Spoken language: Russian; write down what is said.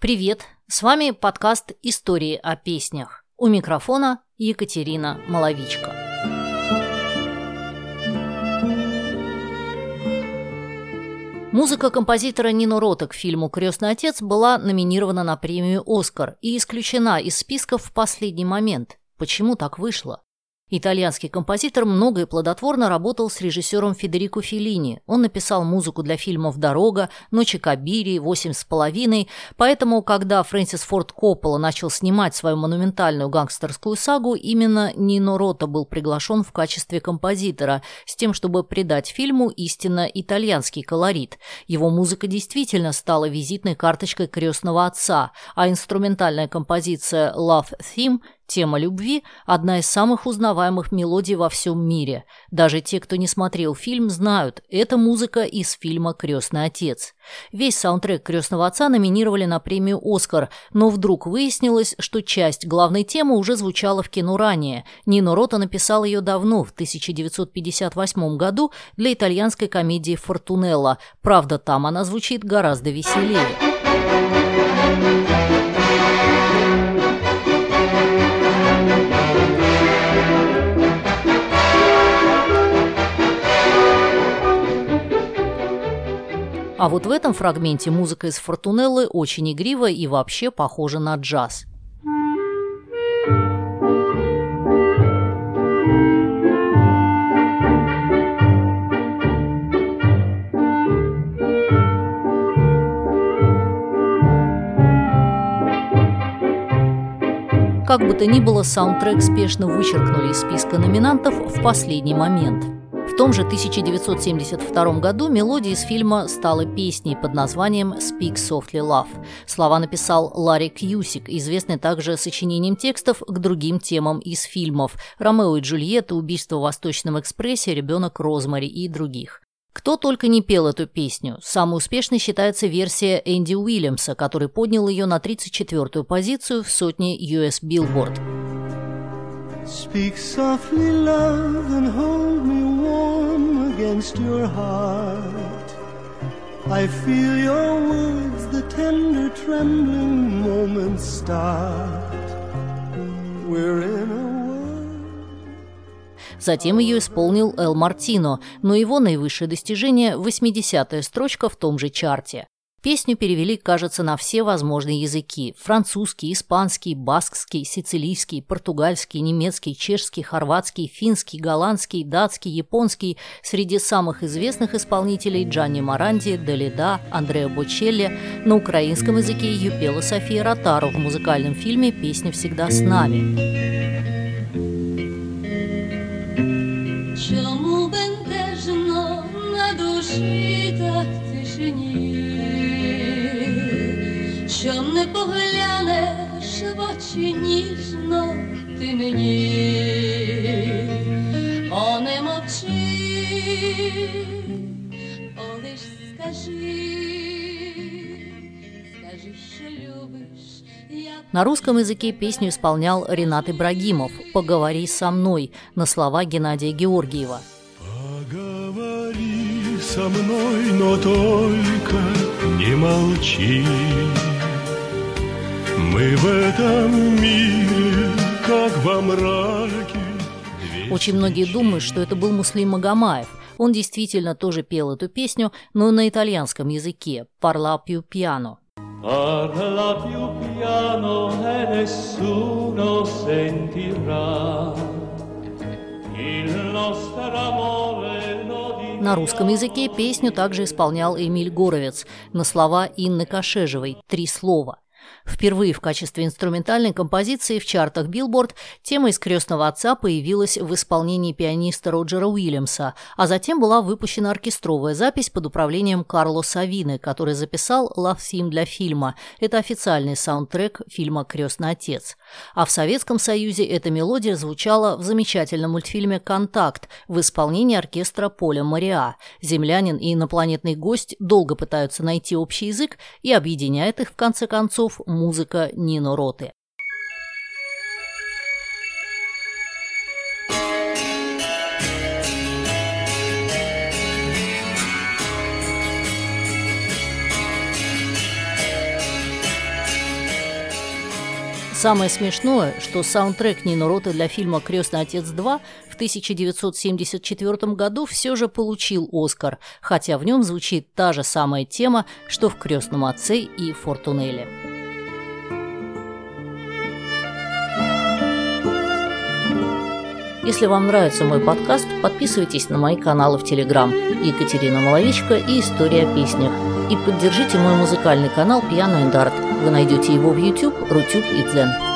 Привет! С вами подкаст «Истории о песнях». У микрофона Екатерина Маловичка. Музыка композитора Нино Рота к фильму «Крестный отец» была номинирована на премию «Оскар» и исключена из списков в последний момент. Почему так вышло? Итальянский композитор много и плодотворно работал с режиссером Федерико Феллини. Он написал музыку для фильмов «Дорога», «Ночи Кабири», «Восемь с половиной». Поэтому, когда Фрэнсис Форд Коппола начал снимать свою монументальную гангстерскую сагу, именно Нино Рота был приглашен в качестве композитора, с тем, чтобы придать фильму истинно итальянский колорит. Его музыка действительно стала визитной карточкой крестного отца, а инструментальная композиция «Love Theme» Тема любви – одна из самых узнаваемых мелодий во всем мире. Даже те, кто не смотрел фильм, знают – это музыка из фильма «Крестный отец». Весь саундтрек «Крестного отца» номинировали на премию «Оскар», но вдруг выяснилось, что часть главной темы уже звучала в кино ранее. Нино Рота написал ее давно, в 1958 году, для итальянской комедии «Фортунелла». Правда, там она звучит гораздо веселее. А вот в этом фрагменте музыка из Фортунеллы очень игрива и вообще похожа на джаз. Как бы то ни было, саундтрек спешно вычеркнули из списка номинантов в последний момент – в том же 1972 году мелодия из фильма стала песней под названием «Speak Softly Love». Слова написал Ларри Кьюсик, известный также сочинением текстов к другим темам из фильмов «Ромео и Джульетта», «Убийство в Восточном экспрессе», «Ребенок Розмари» и других. Кто только не пел эту песню. Самой успешной считается версия Энди Уильямса, который поднял ее на 34-ю позицию в сотне US Billboard. Speak softly, love, and hold me against your heart. I feel your words, the tender, trembling moments start. We're in a Затем ее исполнил Эл Мартино, но его наивысшее достижение – 80-я строчка в том же чарте. Песню перевели, кажется, на все возможные языки – французский, испанский, баскский, сицилийский, португальский, немецкий, чешский, хорватский, финский, голландский, датский, японский. Среди самых известных исполнителей Джанни Маранди, Далида, Андреа Бочелли. На украинском языке ее пела София Ротару в музыкальном фильме «Песня всегда с нами». Чому бентежно на душі так тишині? що не поглянеш в очі ніжно ти мені, О, не мовчи, О, лиш скажи, скажи, що любиш. На русском языке песню исполнял Ренат Ибрагимов «Поговори со мной» на слова Геннадия Георгиева. Поговори со мной, но только не молчи. Мы в этом мире, как во мраке. Очень многие думают, что это был Муслим Магомаев. Он действительно тоже пел эту песню, но на итальянском языке «Parla più piano». Parla più piano e nessuno sentirà il nostro amore на русском языке песню также исполнял Эмиль Горовец на слова Инны Кашежевой «Три слова». Впервые в качестве инструментальной композиции в чартах Билборд тема из «Крестного отца» появилась в исполнении пианиста Роджера Уильямса, а затем была выпущена оркестровая запись под управлением Карло Савины, который записал «Love Theme» для фильма. Это официальный саундтрек фильма «Крестный отец». А в Советском Союзе эта мелодия звучала в замечательном мультфильме «Контакт» в исполнении оркестра Поля Мариа. Землянин и инопланетный гость долго пытаются найти общий язык и объединяет их в конце концов музыка Нино Роты. Самое смешное, что саундтрек Нино Рота для фильма «Крестный отец 2» в 1974 году все же получил «Оскар», хотя в нем звучит та же самая тема, что в «Крестном отце» и «Фортунеле». Если вам нравится мой подкаст, подписывайтесь на мои каналы в Телеграм Екатерина Маловичка и История о. И поддержите мой музыкальный канал and Art. Вы найдете его в YouTube, Рутюб и Дзен.